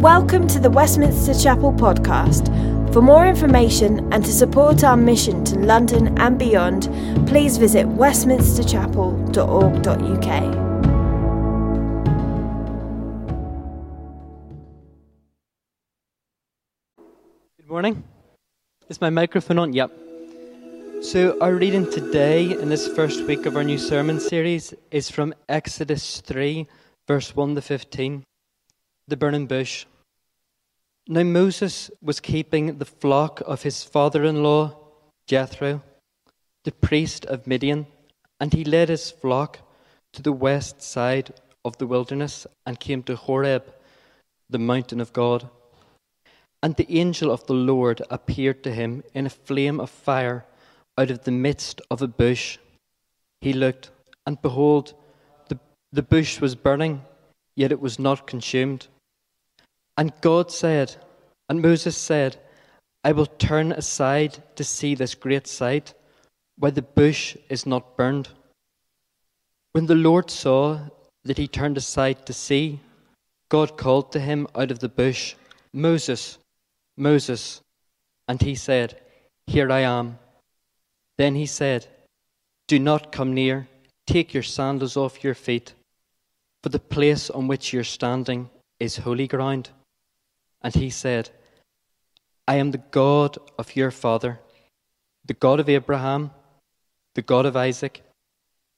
Welcome to the Westminster Chapel podcast. For more information and to support our mission to London and beyond, please visit westminsterchapel.org.uk. Good morning. Is my microphone on? Yep. So, our reading today in this first week of our new sermon series is from Exodus 3, verse 1 to 15 the burning bush. Now Moses was keeping the flock of his father in law, Jethro, the priest of Midian, and he led his flock to the west side of the wilderness and came to Horeb, the mountain of God. And the angel of the Lord appeared to him in a flame of fire out of the midst of a bush. He looked, and behold, the, the bush was burning, yet it was not consumed. And God said, and Moses said, I will turn aside to see this great sight, why the bush is not burned. When the Lord saw that he turned aside to see, God called to him out of the bush, Moses, Moses. And he said, Here I am. Then he said, Do not come near, take your sandals off your feet, for the place on which you're standing is holy ground. And he said, I am the God of your father, the God of Abraham, the God of Isaac,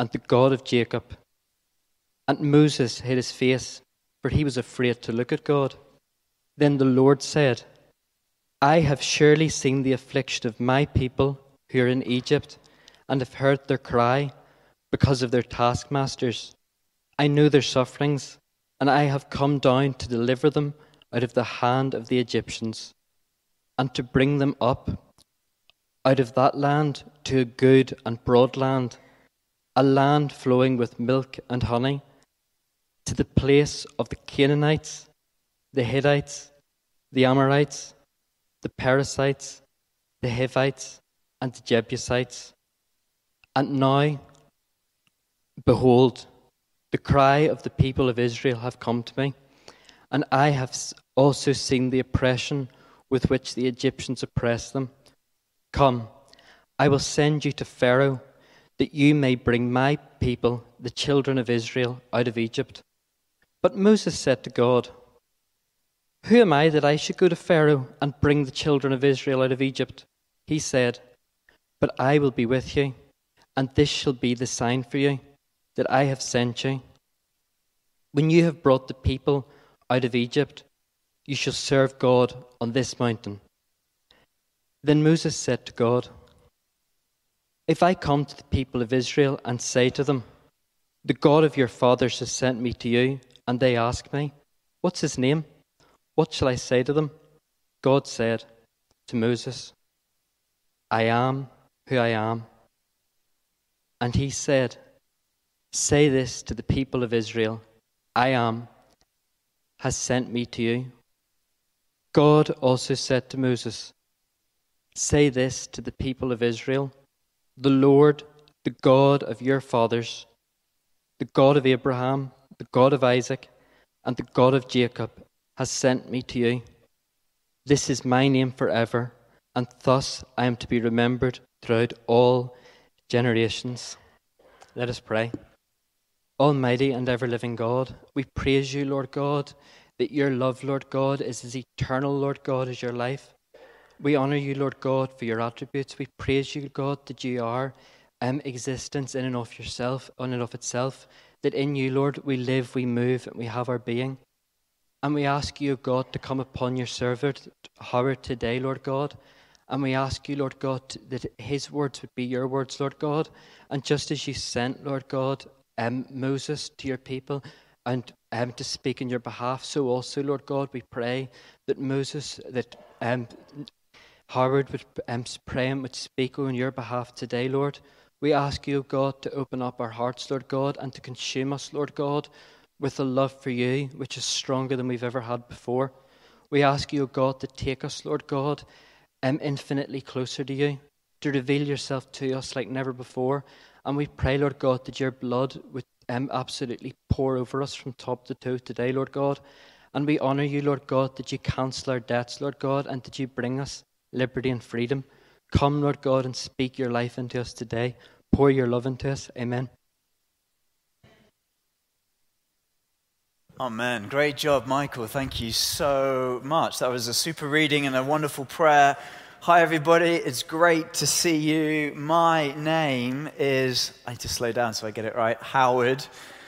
and the God of Jacob. And Moses hid his face, for he was afraid to look at God. Then the Lord said, I have surely seen the affliction of my people who are in Egypt, and have heard their cry because of their taskmasters. I know their sufferings, and I have come down to deliver them out of the hand of the Egyptians, and to bring them up out of that land to a good and broad land, a land flowing with milk and honey, to the place of the Canaanites, the Hittites, the Amorites, the Perizzites, the Hivites, and the Jebusites. And now, behold, the cry of the people of Israel have come to me and I have also seen the oppression with which the Egyptians oppressed them. Come, I will send you to Pharaoh, that you may bring my people, the children of Israel, out of Egypt. But Moses said to God, Who am I that I should go to Pharaoh and bring the children of Israel out of Egypt? He said, But I will be with you, and this shall be the sign for you that I have sent you. When you have brought the people out of Egypt, you shall serve God on this mountain. Then Moses said to God, If I come to the people of Israel and say to them, The God of your fathers has sent me to you, and they ask me, What's his name? What shall I say to them? God said to Moses, I am who I am. And he said, Say this to the people of Israel I am has sent me to you. God also said to Moses, Say this to the people of Israel The Lord, the God of your fathers, the God of Abraham, the God of Isaac, and the God of Jacob, has sent me to you. This is my name forever, and thus I am to be remembered throughout all generations. Let us pray. Almighty and ever living God, we praise you, Lord God, that your love, Lord God, is as eternal, Lord God, as your life. We honour you, Lord God, for your attributes. We praise you, God, that you are um, existence in and of yourself, on and of itself, that in you, Lord, we live, we move, and we have our being. And we ask you, God, to come upon your servant, Howard, today, Lord God. And we ask you, Lord God, that his words would be your words, Lord God. And just as you sent, Lord God, um, Moses to your people and um, to speak in your behalf. So also, Lord God, we pray that Moses, that um, Howard would um, pray and would speak on your behalf today, Lord. We ask you, God, to open up our hearts, Lord God, and to consume us, Lord God, with a love for you, which is stronger than we've ever had before. We ask you, God, to take us, Lord God, um, infinitely closer to you, to reveal yourself to us like never before, and we pray, Lord God, that your blood would um, absolutely pour over us from top to toe today, Lord God. And we honor you, Lord God, that you cancel our debts, Lord God, and that you bring us liberty and freedom. Come, Lord God, and speak your life into us today. Pour your love into us. Amen. Amen. Great job, Michael. Thank you so much. That was a super reading and a wonderful prayer. Hi, everybody. It's great to see you. My name is, I need to slow down so I get it right, Howard.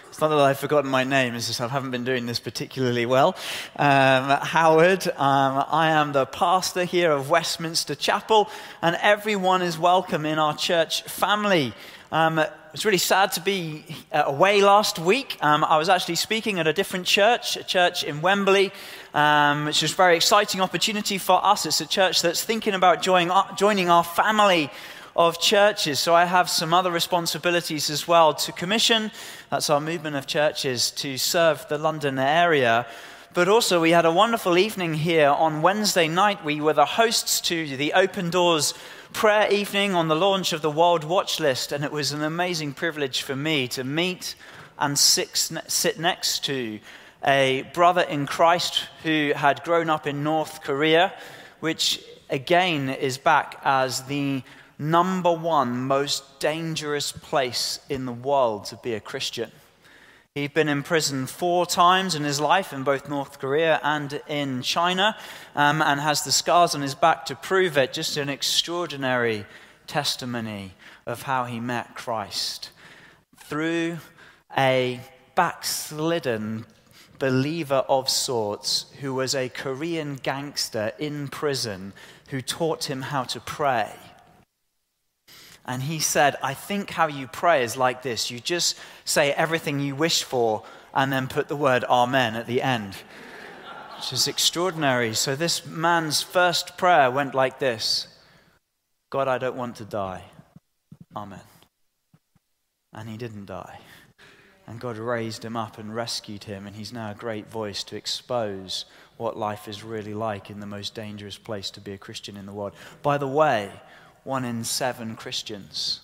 It's not that I've forgotten my name, it's just I haven't been doing this particularly well. Um, Howard, um, I am the pastor here of Westminster Chapel, and everyone is welcome in our church family. Um, was really sad to be uh, away last week. Um, I was actually speaking at a different church, a church in Wembley, um, which is a very exciting opportunity for us. It's a church that's thinking about joining, uh, joining our family of churches. So I have some other responsibilities as well to commission, that's our movement of churches, to serve the London area. But also, we had a wonderful evening here on Wednesday night. We were the hosts to the Open Doors prayer evening on the launch of the World Watch List, and it was an amazing privilege for me to meet and sit next to a brother in Christ who had grown up in North Korea, which again is back as the number one most dangerous place in the world to be a Christian. He'd been in prison four times in his life in both North Korea and in China, um, and has the scars on his back to prove it. Just an extraordinary testimony of how he met Christ through a backslidden believer of sorts who was a Korean gangster in prison who taught him how to pray and he said, I think how you pray is like this you just say everything you wish for and then put the word Amen at the end, which is extraordinary. So, this man's first prayer went like this God, I don't want to die. Amen. And he didn't die. And God raised him up and rescued him, and he's now a great voice to expose what life is really like in the most dangerous place to be a Christian in the world. By the way, one in seven Christians,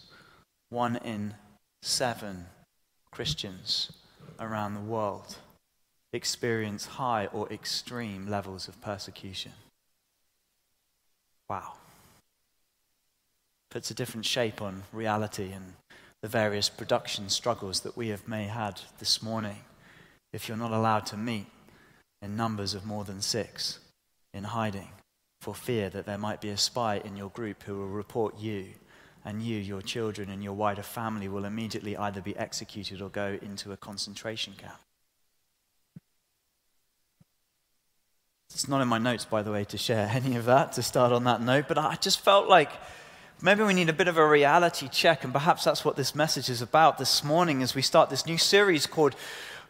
one in seven Christians around the world experience high or extreme levels of persecution. Wow. Puts a different shape on reality and the various production struggles that we have may had this morning. If you're not allowed to meet in numbers of more than six in hiding, for fear that there might be a spy in your group who will report you, and you, your children, and your wider family will immediately either be executed or go into a concentration camp. It's not in my notes, by the way, to share any of that, to start on that note, but I just felt like maybe we need a bit of a reality check, and perhaps that's what this message is about this morning as we start this new series called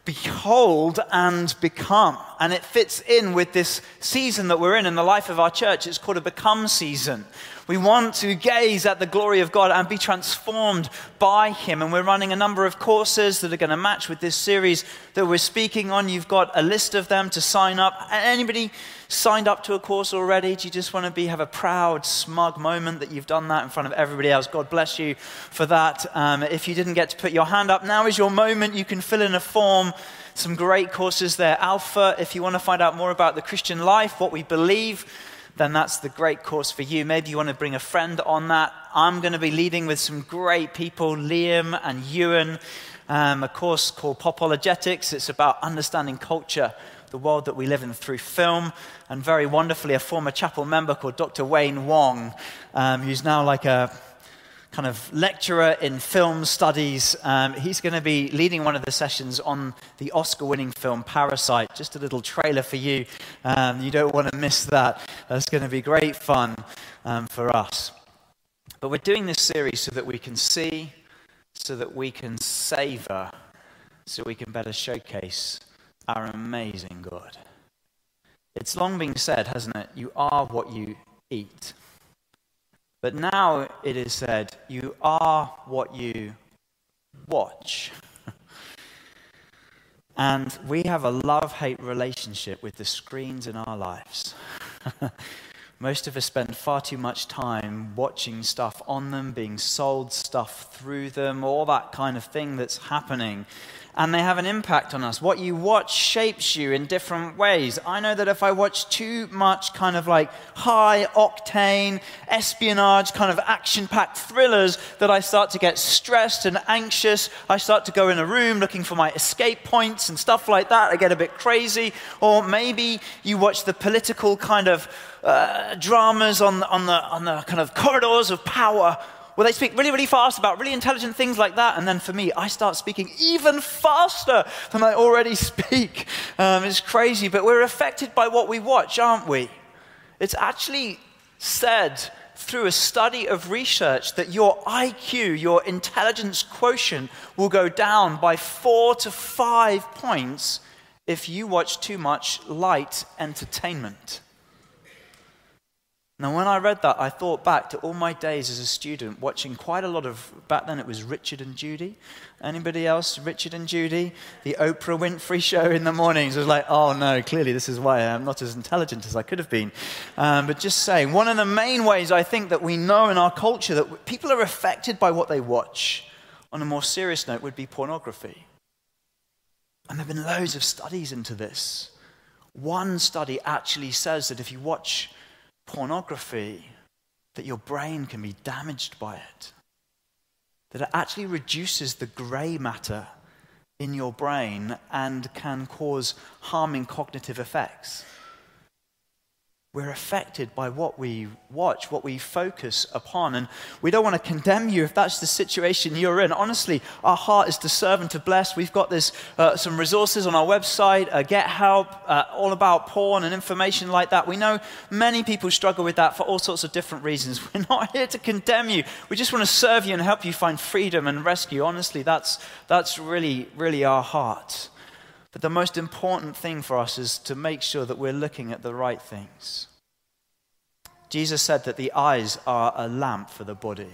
behold and become. And it fits in with this season that we're in in the life of our church. It's called a become season. We want to gaze at the glory of God and be transformed by Him. And we're running a number of courses that are going to match with this series that we're speaking on. You've got a list of them to sign up. Anybody signed up to a course already? Do you just want to be have a proud, smug moment that you've done that in front of everybody else? God bless you for that. Um, if you didn't get to put your hand up, now is your moment. You can fill in a form some great courses there. Alpha, if you want to find out more about the Christian life, what we believe, then that's the great course for you. Maybe you want to bring a friend on that. I'm going to be leading with some great people, Liam and Ewan, um, a course called Popologetics. It's about understanding culture, the world that we live in through film, and very wonderfully, a former chapel member called Dr. Wayne Wong, um, who's now like a kind of lecturer in film studies. Um, he's going to be leading one of the sessions on the Oscar winning film Parasite. Just a little trailer for you. Um, you don't want to miss that. That's going to be great fun um, for us. But we're doing this series so that we can see, so that we can savor, so we can better showcase our amazing God. It's long been said, hasn't it? You are what you eat. But now it is said, You are what you watch. and we have a love hate relationship with the screens in our lives. Most of us spend far too much time watching stuff on them, being sold stuff through them, all that kind of thing that's happening. And they have an impact on us. What you watch shapes you in different ways. I know that if I watch too much kind of like high octane espionage, kind of action packed thrillers, that I start to get stressed and anxious. I start to go in a room looking for my escape points and stuff like that. I get a bit crazy. Or maybe you watch the political kind of uh, dramas on, on, the, on the kind of corridors of power where they speak really, really fast about really intelligent things like that. And then for me, I start speaking even faster than I already speak. Um, it's crazy, but we're affected by what we watch, aren't we? It's actually said through a study of research that your IQ, your intelligence quotient, will go down by four to five points if you watch too much light entertainment. Now, when I read that, I thought back to all my days as a student watching quite a lot of, back then it was Richard and Judy. Anybody else? Richard and Judy? The Oprah Winfrey show in the mornings. It was like, oh no, clearly this is why I'm not as intelligent as I could have been. Um, but just saying, one of the main ways I think that we know in our culture that people are affected by what they watch, on a more serious note, would be pornography. And there have been loads of studies into this. One study actually says that if you watch pornography, that your brain can be damaged by it. That it actually reduces the grey matter in your brain and can cause harming cognitive effects. We're affected by what we watch, what we focus upon. And we don't want to condemn you if that's the situation you're in. Honestly, our heart is to serve and to bless. We've got this, uh, some resources on our website, uh, Get Help, uh, all about porn and information like that. We know many people struggle with that for all sorts of different reasons. We're not here to condemn you. We just want to serve you and help you find freedom and rescue. Honestly, that's, that's really, really our heart. But the most important thing for us is to make sure that we're looking at the right things. Jesus said that the eyes are a lamp for the body.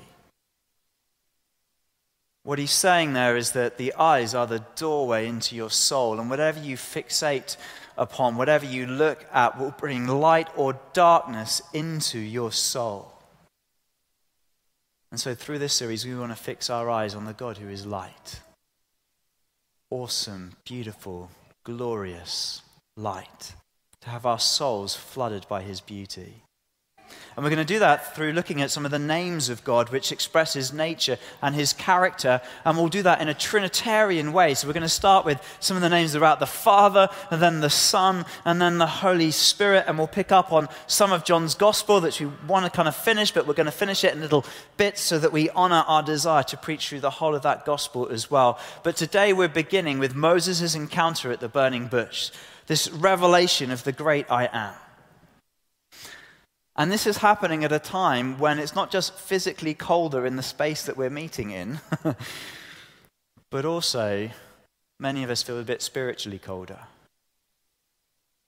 What he's saying there is that the eyes are the doorway into your soul, and whatever you fixate upon, whatever you look at, will bring light or darkness into your soul. And so, through this series, we want to fix our eyes on the God who is light awesome, beautiful, glorious light, to have our souls flooded by his beauty. And we're going to do that through looking at some of the names of God, which express his nature and his character. And we'll do that in a Trinitarian way. So we're going to start with some of the names about the Father, and then the Son, and then the Holy Spirit. And we'll pick up on some of John's Gospel that we want to kind of finish, but we're going to finish it in little bits so that we honor our desire to preach through the whole of that Gospel as well. But today we're beginning with Moses' encounter at the burning bush, this revelation of the great I am. And this is happening at a time when it's not just physically colder in the space that we're meeting in, but also many of us feel a bit spiritually colder,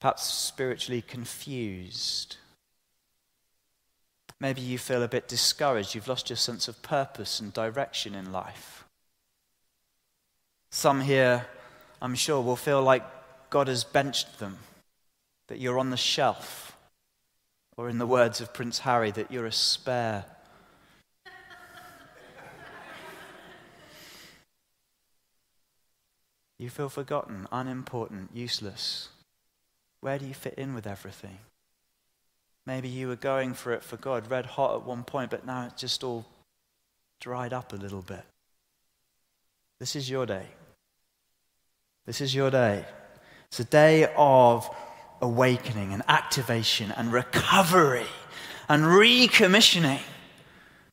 perhaps spiritually confused. Maybe you feel a bit discouraged. You've lost your sense of purpose and direction in life. Some here, I'm sure, will feel like God has benched them, that you're on the shelf or, in the words of Prince Harry, that you're a spare. you feel forgotten, unimportant, useless. Where do you fit in with everything? Maybe you were going for it for God, red hot at one point, but now it's just all dried up a little bit. This is your day. This is your day. It's a day of awakening and activation and recovery and recommissioning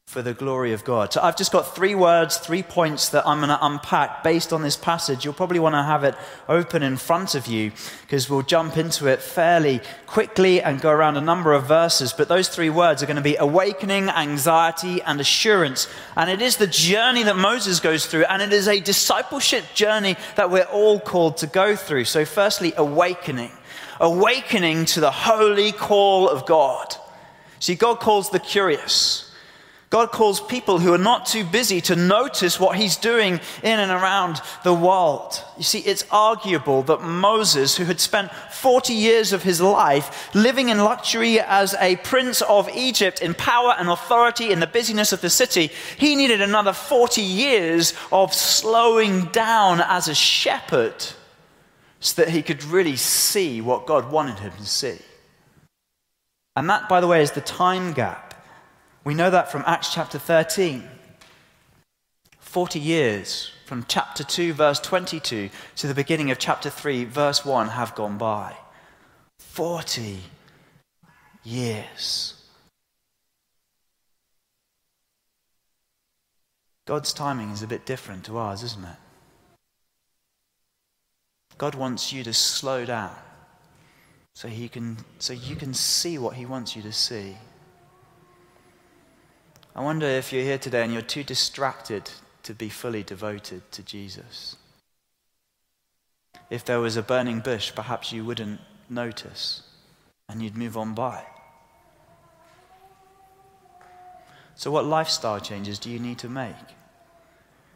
for the glory of God. So I've just got three words, three points that I'm going to unpack based on this passage. You'll probably want to have it open in front of you because we'll jump into it fairly quickly and go around a number of verses. But those three words are going to be awakening, anxiety, and assurance. And it is the journey that Moses goes through, and it is a discipleship journey that we're all called to go through. So, firstly, awakening awakening to the holy call of God. See, God calls the curious. God calls people who are not too busy to notice what he's doing in and around the world. You see, it's arguable that Moses, who had spent 40 years of his life living in luxury as a prince of Egypt in power and authority in the busyness of the city, he needed another 40 years of slowing down as a shepherd so that he could really see what God wanted him to see. And that, by the way, is the time gap we know that from Acts chapter 13. 40 years from chapter 2, verse 22 to the beginning of chapter 3, verse 1 have gone by. 40 years. God's timing is a bit different to ours, isn't it? God wants you to slow down so, he can, so you can see what He wants you to see. I wonder if you're here today and you're too distracted to be fully devoted to Jesus. If there was a burning bush, perhaps you wouldn't notice and you'd move on by. So, what lifestyle changes do you need to make?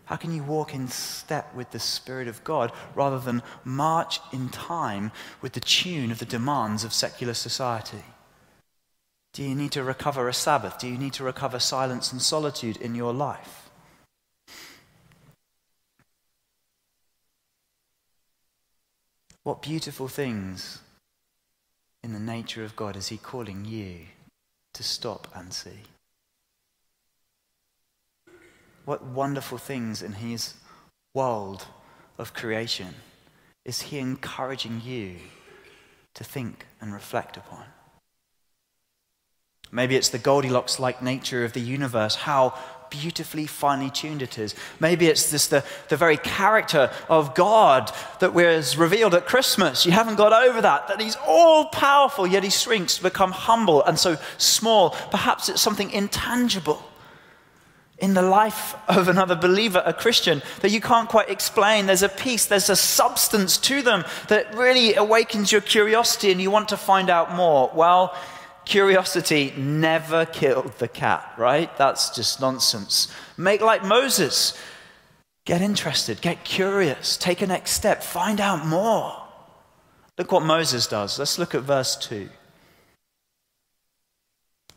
How can you walk in step with the Spirit of God rather than march in time with the tune of the demands of secular society? Do you need to recover a Sabbath? Do you need to recover silence and solitude in your life? What beautiful things in the nature of God is He calling you to stop and see? What wonderful things in His world of creation is He encouraging you to think and reflect upon? Maybe it's the Goldilocks like nature of the universe, how beautifully finely tuned it is. Maybe it's just the, the very character of God that was revealed at Christmas. You haven't got over that, that He's all powerful, yet He shrinks to become humble and so small. Perhaps it's something intangible in the life of another believer, a Christian, that you can't quite explain. There's a peace, there's a substance to them that really awakens your curiosity and you want to find out more. Well, Curiosity never killed the cat, right? That's just nonsense. Make like Moses. Get interested, get curious, take a next step, find out more. Look what Moses does. Let's look at verse 2. It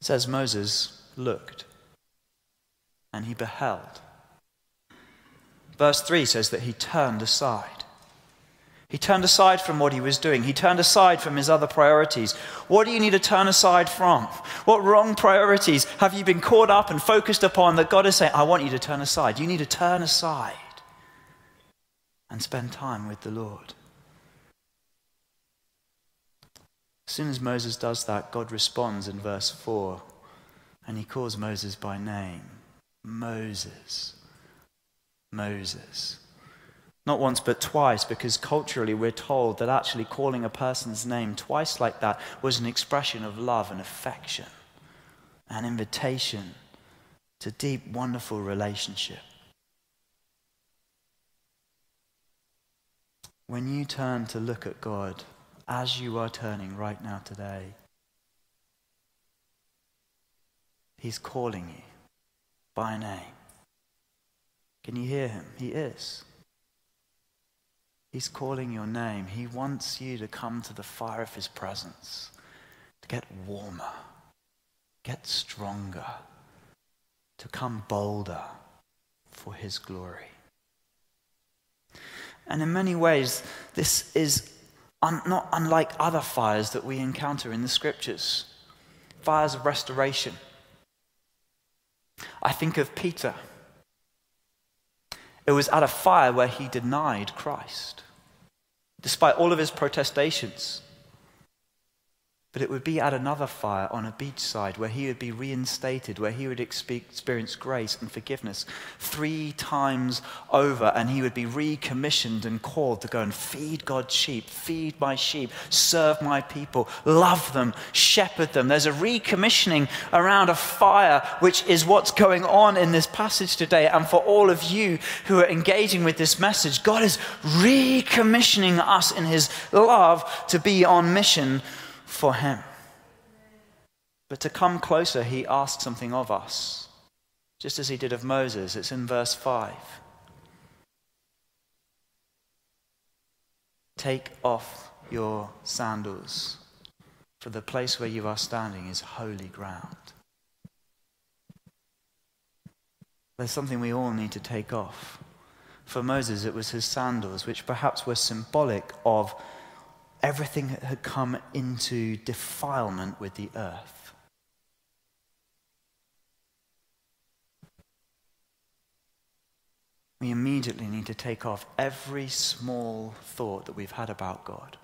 says, Moses looked and he beheld. Verse 3 says that he turned aside. He turned aside from what he was doing. He turned aside from his other priorities. What do you need to turn aside from? What wrong priorities have you been caught up and focused upon that God is saying, I want you to turn aside? You need to turn aside and spend time with the Lord. As soon as Moses does that, God responds in verse 4 and he calls Moses by name Moses. Moses. Not once, but twice, because culturally we're told that actually calling a person's name twice like that was an expression of love and affection, an invitation to deep, wonderful relationship. When you turn to look at God, as you are turning right now today, He's calling you by name. Can you hear Him? He is. He's calling your name. He wants you to come to the fire of His presence, to get warmer, get stronger, to come bolder for His glory. And in many ways, this is un- not unlike other fires that we encounter in the scriptures fires of restoration. I think of Peter. It was at a fire where he denied Christ despite all of his protestations. But it would be at another fire on a beachside where he would be reinstated, where he would experience grace and forgiveness three times over, and he would be recommissioned and called to go and feed God's sheep, feed my sheep, serve my people, love them, shepherd them. There's a recommissioning around a fire, which is what's going on in this passage today. And for all of you who are engaging with this message, God is recommissioning us in his love to be on mission for him. But to come closer, he asks something of us, just as he did of Moses. It's in verse 5. Take off your sandals, for the place where you are standing is holy ground. There's something we all need to take off. For Moses, it was his sandals, which perhaps were symbolic of everything had come into defilement with the earth. We immediately need to take off every small thought that we've had about God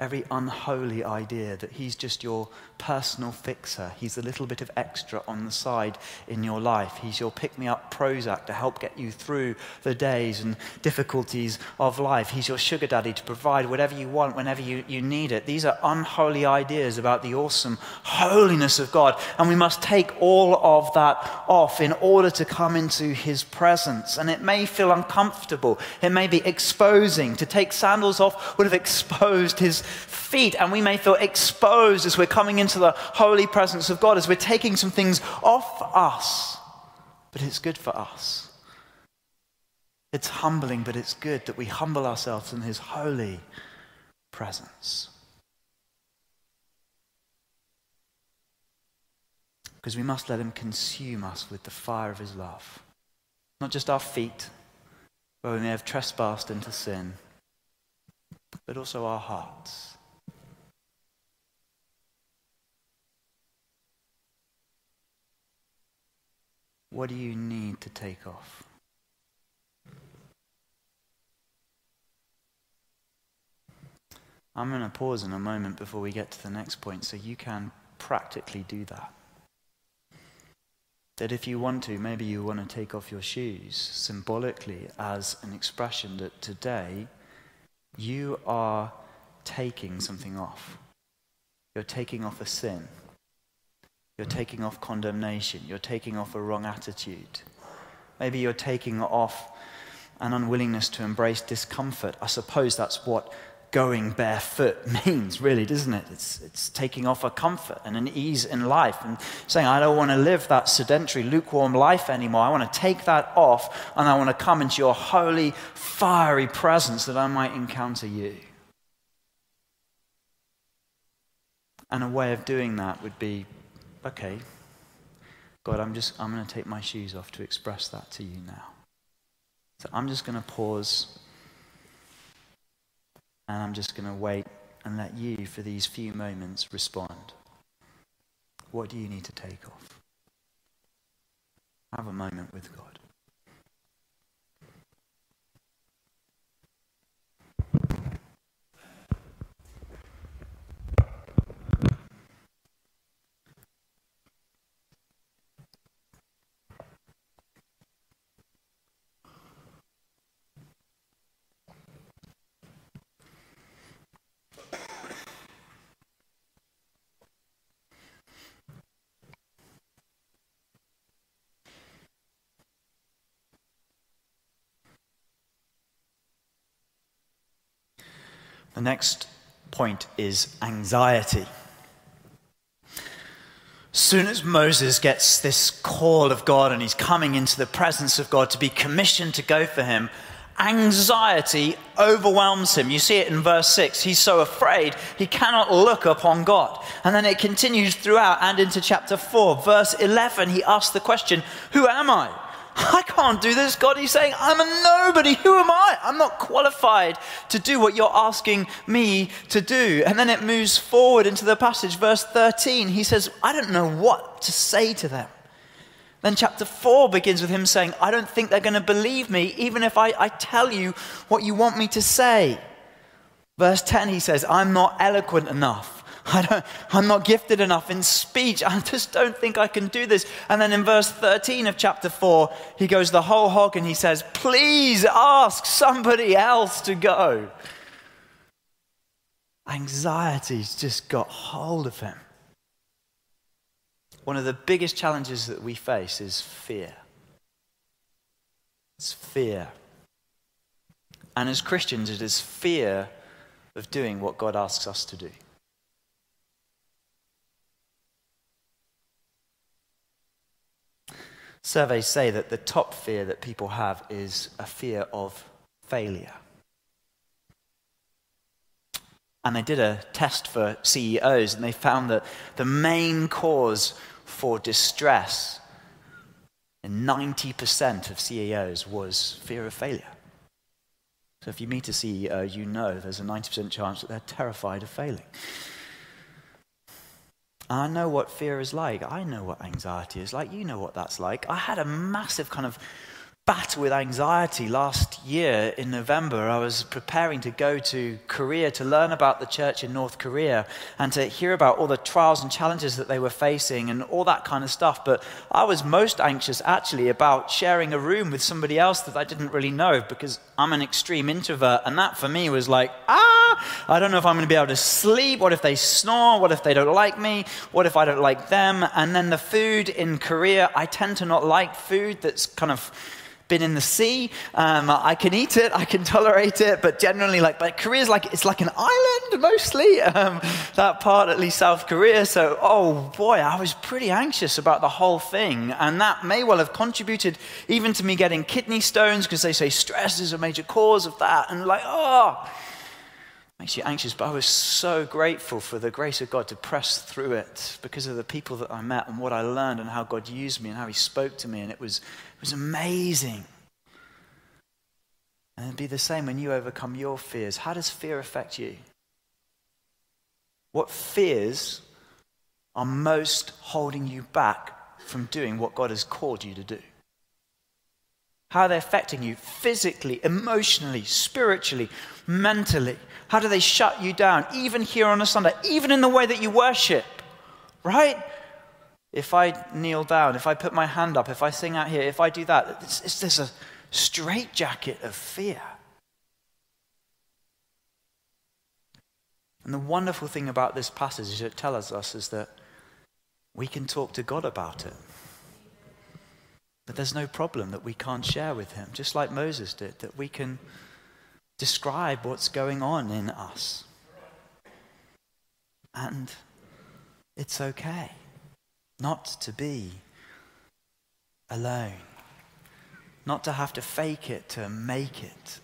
every unholy idea that he's just your personal fixer. He's a little bit of extra on the side in your life. He's your pick me up Prozac to help get you through the days and difficulties of life. He's your sugar daddy to provide whatever you want whenever you, you need it. These are unholy ideas about the awesome holiness of God. And we must take all of that off in order to come into his presence. And it may feel uncomfortable, it may be exposing. To take sandals off would have exposed his feet, and we may feel exposed as we're coming into the holy presence of God, as we're taking some things off us. But it's good for us. It's humbling, but it's good that we humble ourselves in His holy presence. Because we must let Him consume us with the fire of His love. Not just our feet, where we may have trespassed into sin, but also our hearts. What do you need to take off? I'm going to pause in a moment before we get to the next point so you can practically do that. That if you want to, maybe you want to take off your shoes symbolically as an expression that today you are taking something off. You're taking off a sin. You're taking off condemnation. You're taking off a wrong attitude. Maybe you're taking off an unwillingness to embrace discomfort. I suppose that's what going barefoot means, really, doesn't it? It's, it's taking off a comfort and an ease in life and saying, I don't want to live that sedentary, lukewarm life anymore. I want to take that off and I want to come into your holy, fiery presence that I might encounter you. And a way of doing that would be okay, God, I'm just, I'm going to take my shoes off to express that to you now. So I'm just going to pause and I'm just going to wait and let you, for these few moments, respond. What do you need to take off? Have a moment with God. The next point is anxiety. Soon as Moses gets this call of God and he's coming into the presence of God to be commissioned to go for him, anxiety overwhelms him. You see it in verse 6. He's so afraid he cannot look upon God. And then it continues throughout and into chapter 4. Verse 11, he asks the question, Who am I? I can't do this. God, he's saying, I'm a nobody. Who am I? I'm not qualified to do what you're asking me to do. And then it moves forward into the passage, verse 13. He says, I don't know what to say to them. Then chapter 4 begins with him saying, I don't think they're going to believe me, even if I, I tell you what you want me to say. Verse 10, he says, I'm not eloquent enough. I don't, I'm not gifted enough in speech. I just don't think I can do this. And then in verse 13 of chapter 4, he goes the whole hog and he says, Please ask somebody else to go. Anxiety's just got hold of him. One of the biggest challenges that we face is fear. It's fear. And as Christians, it is fear of doing what God asks us to do. Surveys say that the top fear that people have is a fear of failure. And they did a test for CEOs, and they found that the main cause for distress in 90% of CEOs was fear of failure. So if you meet a CEO, you know there's a 90% chance that they're terrified of failing. I know what fear is like. I know what anxiety is like. You know what that's like. I had a massive kind of battle with anxiety last year in November. I was preparing to go to Korea to learn about the church in North Korea and to hear about all the trials and challenges that they were facing and all that kind of stuff. But I was most anxious actually about sharing a room with somebody else that I didn't really know because I'm an extreme introvert. And that for me was like, ah, I don't know if I'm going to be able to sleep. What if they snore? What if they don't like me? What if I don't like them? And then the food in Korea, I tend to not like food that's kind of been in the sea. Um, I can eat it, I can tolerate it, but generally, like, but Korea's like it's like an island mostly. Um, that part, at least South Korea. So, oh boy, I was pretty anxious about the whole thing, and that may well have contributed even to me getting kidney stones because they say stress is a major cause of that, and like, oh. Makes you anxious, but I was so grateful for the grace of God to press through it because of the people that I met and what I learned and how God used me and how He spoke to me. And it was it was amazing. And it'd be the same when you overcome your fears. How does fear affect you? What fears are most holding you back from doing what God has called you to do? How are they affecting you physically, emotionally, spiritually, mentally? How do they shut you down, even here on a Sunday, even in the way that you worship? Right? if I kneel down, if I put my hand up, if I sing out here, if I do that, it's, it's, there's a straitjacket of fear. And the wonderful thing about this passage is it tells us is that we can talk to God about it. But there's no problem that we can't share with him, just like Moses did, that we can describe what's going on in us. And it's okay not to be alone, not to have to fake it to make it.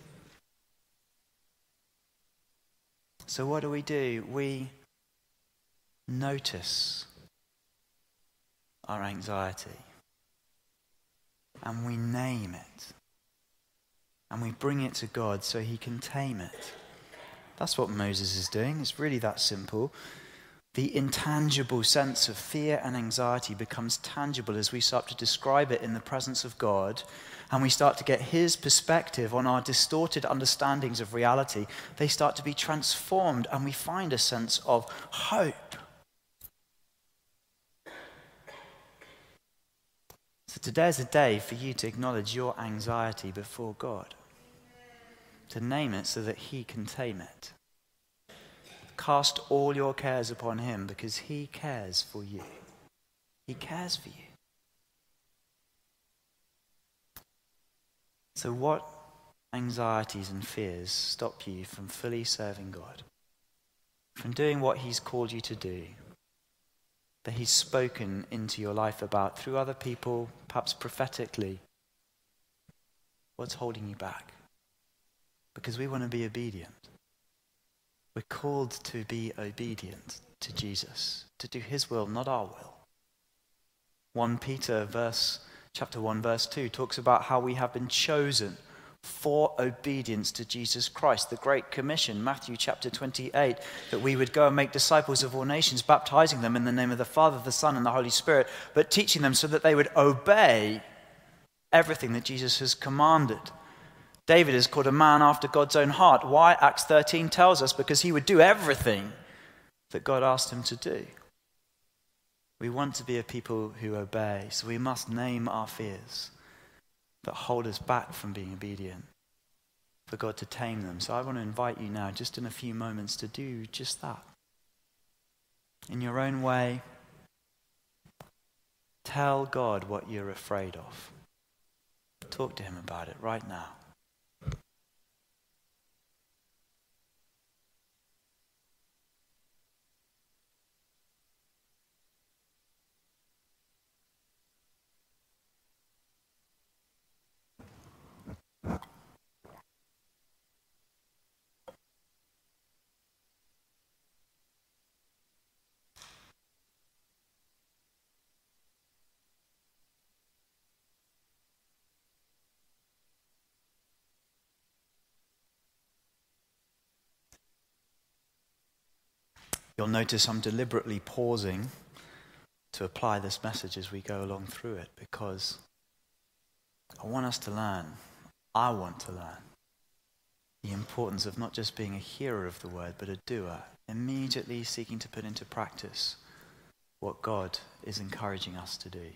So, what do we do? We notice our anxiety and we name it and we bring it to God so he can tame it. That's what Moses is doing. It's really that simple the intangible sense of fear and anxiety becomes tangible as we start to describe it in the presence of God and we start to get His perspective on our distorted understandings of reality. They start to be transformed and we find a sense of hope. So today is a day for you to acknowledge your anxiety before God, to name it so that He can tame it. Cast all your cares upon him because he cares for you. He cares for you. So, what anxieties and fears stop you from fully serving God? From doing what he's called you to do? That he's spoken into your life about through other people, perhaps prophetically? What's holding you back? Because we want to be obedient. We're called to be obedient to Jesus, to do his will, not our will. 1 Peter verse chapter 1 verse 2 talks about how we have been chosen for obedience to Jesus Christ, the Great Commission, Matthew chapter 28, that we would go and make disciples of all nations, baptizing them in the name of the Father, the Son, and the Holy Spirit, but teaching them so that they would obey everything that Jesus has commanded. David is called a man after God's own heart. Why? Acts 13 tells us because he would do everything that God asked him to do. We want to be a people who obey, so we must name our fears that hold us back from being obedient, for God to tame them. So I want to invite you now, just in a few moments, to do just that. In your own way, tell God what you're afraid of. Talk to Him about it right now. You'll notice I'm deliberately pausing to apply this message as we go along through it because I want us to learn. I want to learn the importance of not just being a hearer of the word, but a doer, immediately seeking to put into practice what God is encouraging us to do.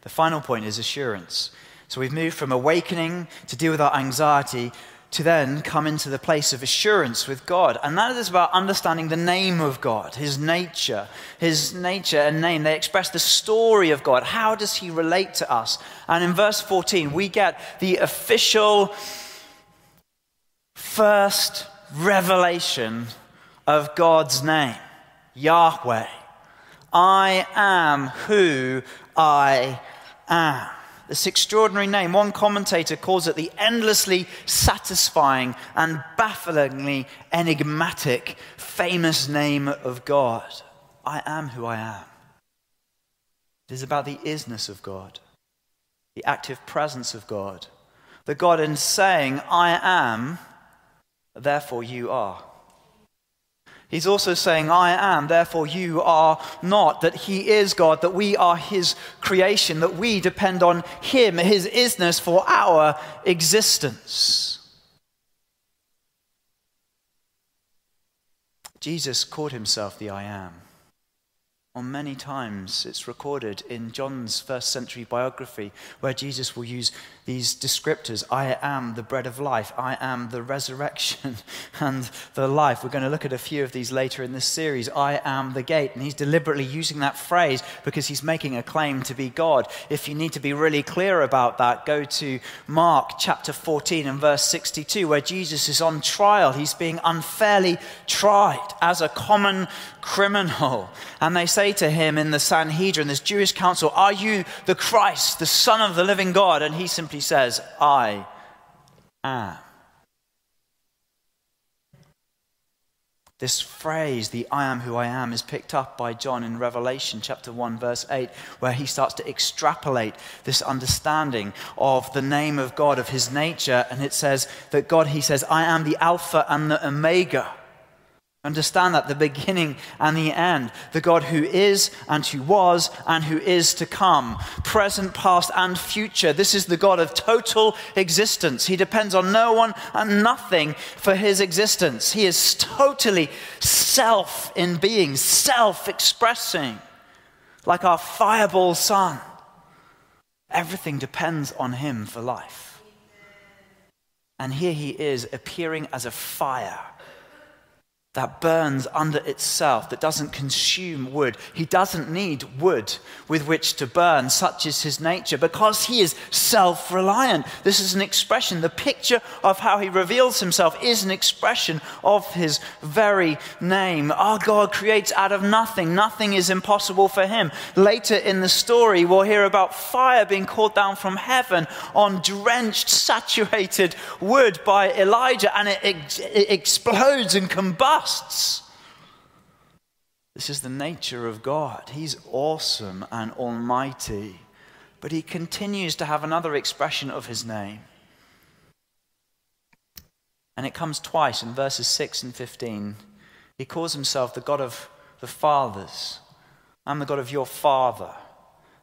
The final point is assurance. So we've moved from awakening to deal with our anxiety to then come into the place of assurance with God. And that is about understanding the name of God, his nature, his nature and name. They express the story of God. How does he relate to us? And in verse 14, we get the official first revelation of God's name Yahweh. I am who I am. This extraordinary name, one commentator calls it the endlessly satisfying and bafflingly enigmatic, famous name of God. I am who I am. It is about the isness of God, the active presence of God. The God in saying, I am, therefore you are. He's also saying, I am, therefore you are not, that He is God, that we are His creation, that we depend on Him, His isness for our existence. Jesus called Himself the I am. On many times, it's recorded in John's first century biography where Jesus will use these descriptors I am the bread of life, I am the resurrection and the life. We're going to look at a few of these later in this series. I am the gate. And he's deliberately using that phrase because he's making a claim to be God. If you need to be really clear about that, go to Mark chapter 14 and verse 62, where Jesus is on trial. He's being unfairly tried as a common criminal. And they say to him in the Sanhedrin, this Jewish council, Are you the Christ, the Son of the living God? And he simply simply says, I am. This phrase, the I am who I am, is picked up by John in Revelation chapter 1, verse 8, where he starts to extrapolate this understanding of the name of God, of his nature. And it says that God, he says, I am the Alpha and the Omega Understand that the beginning and the end, the God who is and who was and who is to come, present, past, and future. This is the God of total existence. He depends on no one and nothing for his existence. He is totally self in being, self expressing, like our fireball sun. Everything depends on him for life. And here he is appearing as a fire that burns under itself, that doesn't consume wood. He doesn't need wood with which to burn. Such is his nature because he is self reliant. This is an expression. The picture of how he reveals himself is an expression of his very name. Our God creates out of nothing, nothing is impossible for him. Later in the story, we'll hear about fire being called down from heaven on drenched, saturated wood by Elijah, and it, it explodes and combusts trusts. This is the nature of God. He's awesome and almighty. But he continues to have another expression of his name. And it comes twice in verses 6 and 15. He calls himself the God of the fathers. I'm the God of your father,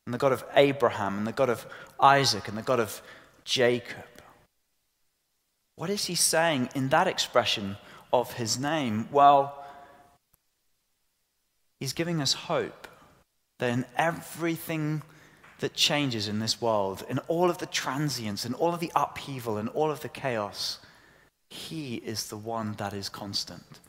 and the God of Abraham, and the God of Isaac, and the God of Jacob. What is he saying in that expression of his name? Well, he's giving us hope that in everything that changes in this world, in all of the transience, in all of the upheaval, in all of the chaos, he is the one that is constant.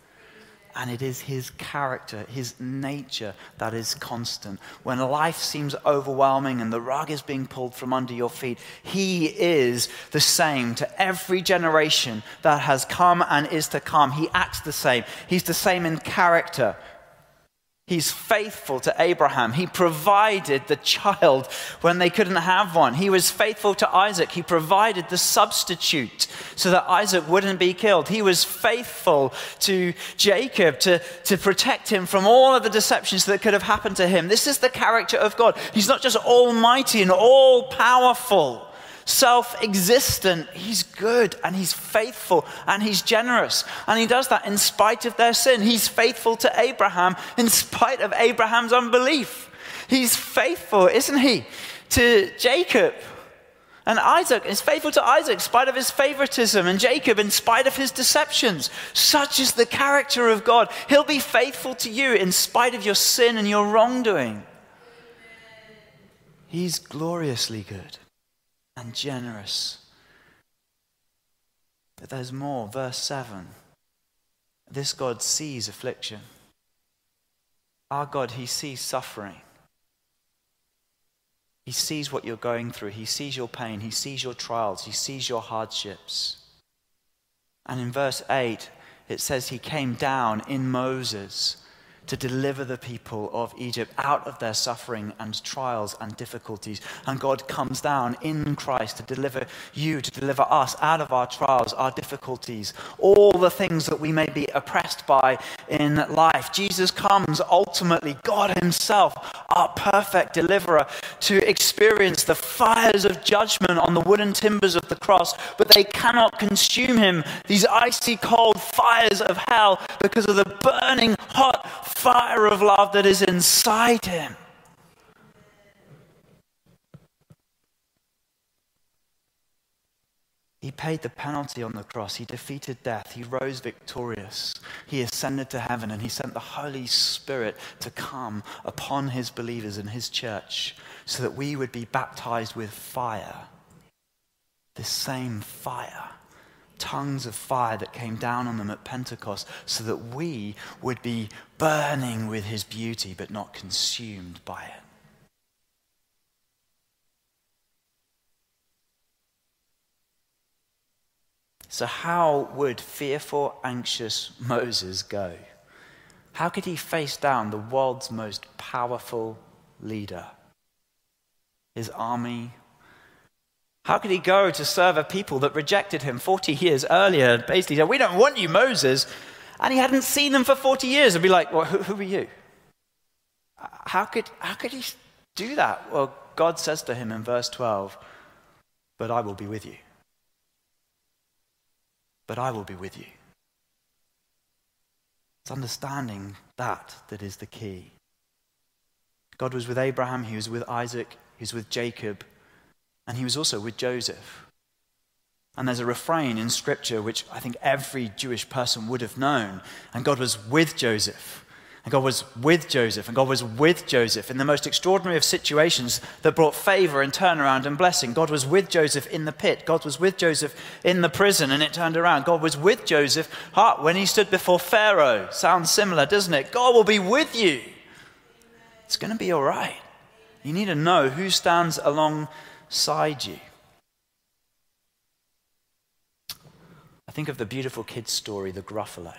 And it is his character, his nature that is constant. When life seems overwhelming and the rug is being pulled from under your feet, he is the same to every generation that has come and is to come. He acts the same. He's the same in character. He's faithful to Abraham. He provided the child when they couldn't have one. He was faithful to Isaac. He provided the substitute so that Isaac wouldn't be killed. He was faithful to Jacob to, to protect him from all of the deceptions that could have happened to him. This is the character of God. He's not just almighty and all powerful self existent. He's good and he's faithful and he's generous. And he does that in spite of their sin. He's faithful to Abraham in spite of Abraham's unbelief. He's faithful, isn't he, to Jacob and Isaac is faithful to Isaac in spite of his favoritism, and Jacob in spite of his deceptions. Such is the character of God. He'll be faithful to you in spite of your sin and your wrongdoing. He's gloriously good and generous. But there's more. Verse 7 This God sees affliction. Our God, He sees suffering. He sees what you're going through. He sees your pain. He sees your trials. He sees your hardships. And in verse 8, it says he came down in Moses to deliver the people of Egypt out of their suffering and trials and difficulties. And God comes down in Christ to deliver you, to deliver us out of our trials, our difficulties, all the things that we may be oppressed by in life. Jesus comes ultimately, God Himself, our perfect deliverer, to experience the fires of judgment on the wooden timbers of the cross, but they cannot consume Him. These icy cold fires of hell because of the burning hot fire of love that is inside him. He paid the penalty on the cross. He defeated death. He rose victorious. He ascended to heaven and he sent the Holy Spirit to come upon his believers in his church so that we would be baptized with fire. This same fire tongues of fire that came down on them at Pentecost so that we would be burning with his beauty but not consumed by it. So, how would fearful, anxious Moses go? How could he face down the world's most powerful leader? His army how could he go to serve a people that rejected him 40 years earlier? Basically, said, We don't want you, Moses. And he hadn't seen them for 40 years and be like, Well, who, who are you? How could, how could he do that? Well, God says to him in verse 12, But I will be with you. But I will be with you. It's understanding that that is the key. God was with Abraham, he was with Isaac, he was with Jacob, and he was also with Joseph. And there's a refrain in Scripture which I think every Jewish person would have known. And God was with Joseph. And God was with Joseph. And God was with Joseph in the most extraordinary of situations that brought favor and turnaround and blessing. God was with Joseph in the pit. God was with Joseph in the prison and it turned around. God was with Joseph when he stood before Pharaoh. Sounds similar, doesn't it? God will be with you. It's going to be all right. You need to know who stands along beside you. I think of the beautiful kid's story, The Gruffalo.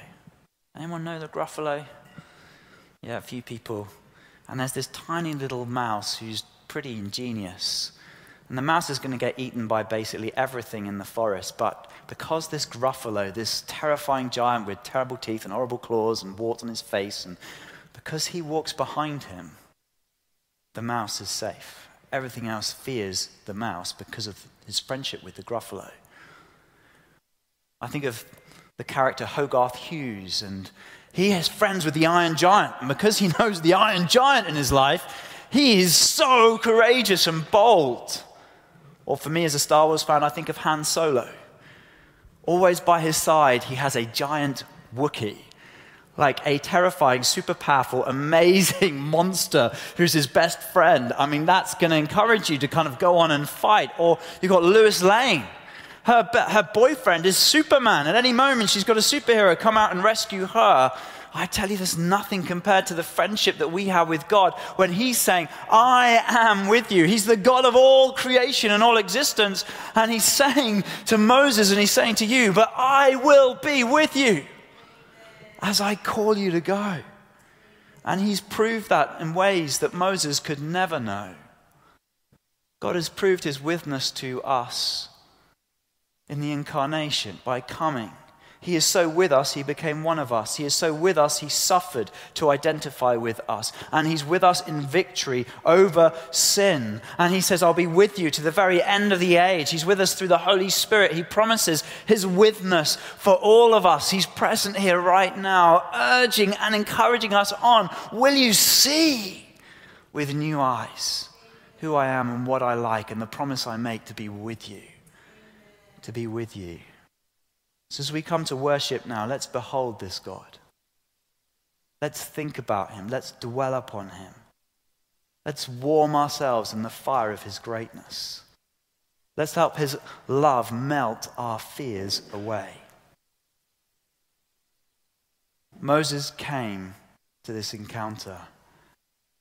Anyone know the Gruffalo? Yeah, a few people. And there's this tiny little mouse who's pretty ingenious. And the mouse is going to get eaten by basically everything in the forest. But because this Gruffalo, this terrifying giant with terrible teeth and horrible claws and warts on his face, and because he walks behind him, the mouse is safe. Everything else fears the mouse because of his friendship with the Gruffalo. I think of the character Hogarth Hughes, and he has friends with the Iron Giant. And because he knows the Iron Giant in his life, he is so courageous and bold. Or for me as a Star Wars fan, I think of Han Solo. Always by his side, he has a giant Wookiee like a terrifying, super powerful, amazing monster who's his best friend. I mean, that's going to encourage you to kind of go on and fight. Or you've got Lois Lane. Her, her boyfriend is Superman. At any moment, she's got a superhero come out and rescue her. I tell you, there's nothing compared to the friendship that we have with God when He's saying, I am with you. He's the God of all creation and all existence. And He's saying to Moses and He's saying to you, But I will be with you as I call you to go. And he's proved that in ways that Moses could never know. God has proved his witness to us in the incarnation by coming He is so with us, he became one of us. He is so with us, he suffered to identify with us. And he's with us in victory over sin. And he says, I'll be with you to the very end of the age. He's with us through the Holy Spirit. He promises his witness for all of us. He's present here right now, urging and encouraging us on. Will you see with new eyes who I am and what I like and the promise I make to be with you? To be with you. So, as we come to worship now, let's behold this God. Let's think about him. Let's dwell upon him. Let's warm ourselves in the fire of his greatness. Let's help his love melt our fears away. Moses came to this encounter,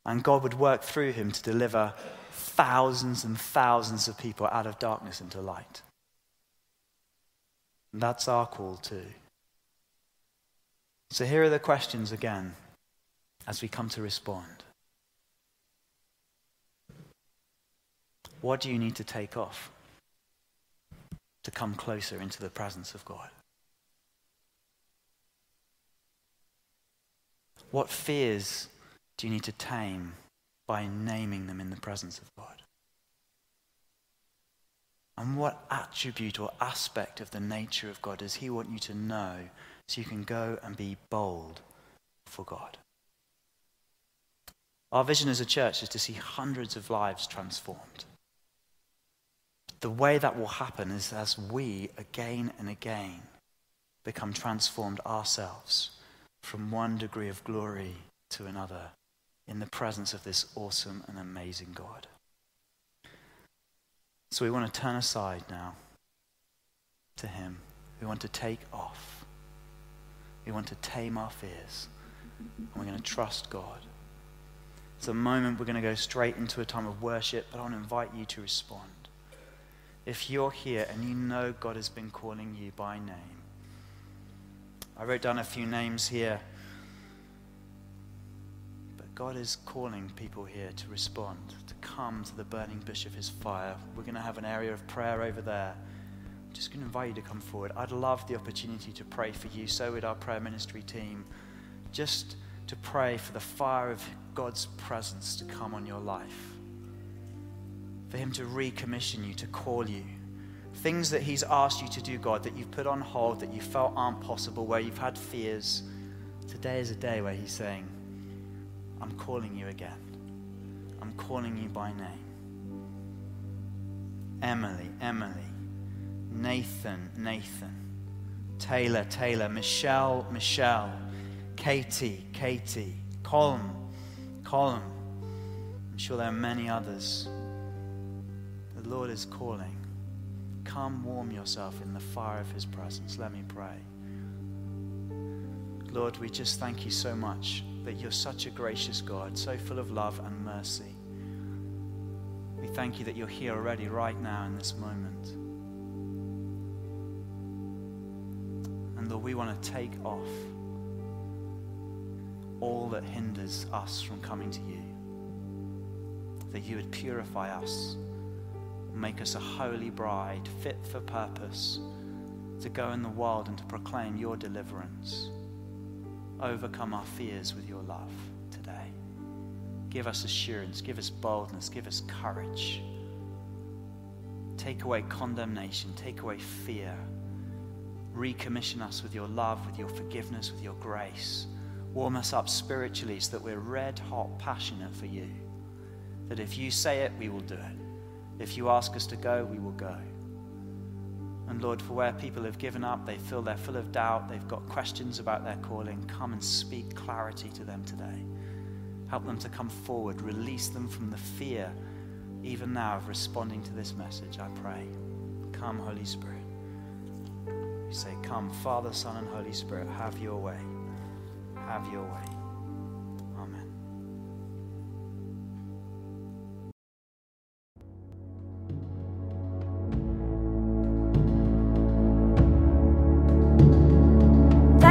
and God would work through him to deliver thousands and thousands of people out of darkness into light. And that's our call too. So here are the questions again as we come to respond. What do you need to take off to come closer into the presence of God? What fears do you need to tame by naming them in the presence of God? And what attribute or aspect of the nature of God does He want you to know so you can go and be bold for God? Our vision as a church is to see hundreds of lives transformed. The way that will happen is as we, again and again, become transformed ourselves from one degree of glory to another in the presence of this awesome and amazing God. So we want to turn aside now to Him. We want to take off. We want to tame our fears. And we're going to trust God. It's a moment we're going to go straight into a time of worship, but I want to invite you to respond. If you're here and you know God has been calling you by name, I wrote down a few names here. God is calling people here to respond, to come to the burning bush of his fire. We're going to have an area of prayer over there. I'm just going to invite you to come forward. I'd love the opportunity to pray for you. So would our prayer ministry team. Just to pray for the fire of God's presence to come on your life. For him to recommission you, to call you. Things that he's asked you to do, God, that you've put on hold, that you felt aren't possible, where you've had fears. Today is a day where he's saying, I'm calling you again. I'm calling you by name. Emily, Emily. Nathan, Nathan. Taylor, Taylor. Michelle, Michelle. Katie, Katie. Colin, Colin. I'm sure there are many others. The Lord is calling. Come warm yourself in the fire of his presence. Let me pray. Lord, we just thank you so much that you're such a gracious God, so full of love and mercy. We thank you that you're here already, right now, in this moment. And Lord, we want to take off all that hinders us from coming to you. That you would purify us, make us a holy bride, fit for purpose, to go in the world and to proclaim your deliverance overcome our fears with your love today. Give us assurance, give us boldness, give us courage. Take away condemnation, take away fear. Recommission us with your love, with your forgiveness, with your grace. Warm us up spiritually so that we're red hot passionate for you. That if you say it, we will do it. If you ask us to go, we will go. And Lord, for where people have given up, they feel they're full of doubt, they've got questions about their calling, come and speak clarity to them today. Help them to come forward, release them from the fear, even now, of responding to this message, I pray. Come, Holy Spirit. Say, Come, Father, Son, and Holy Spirit, have your way. Have your way.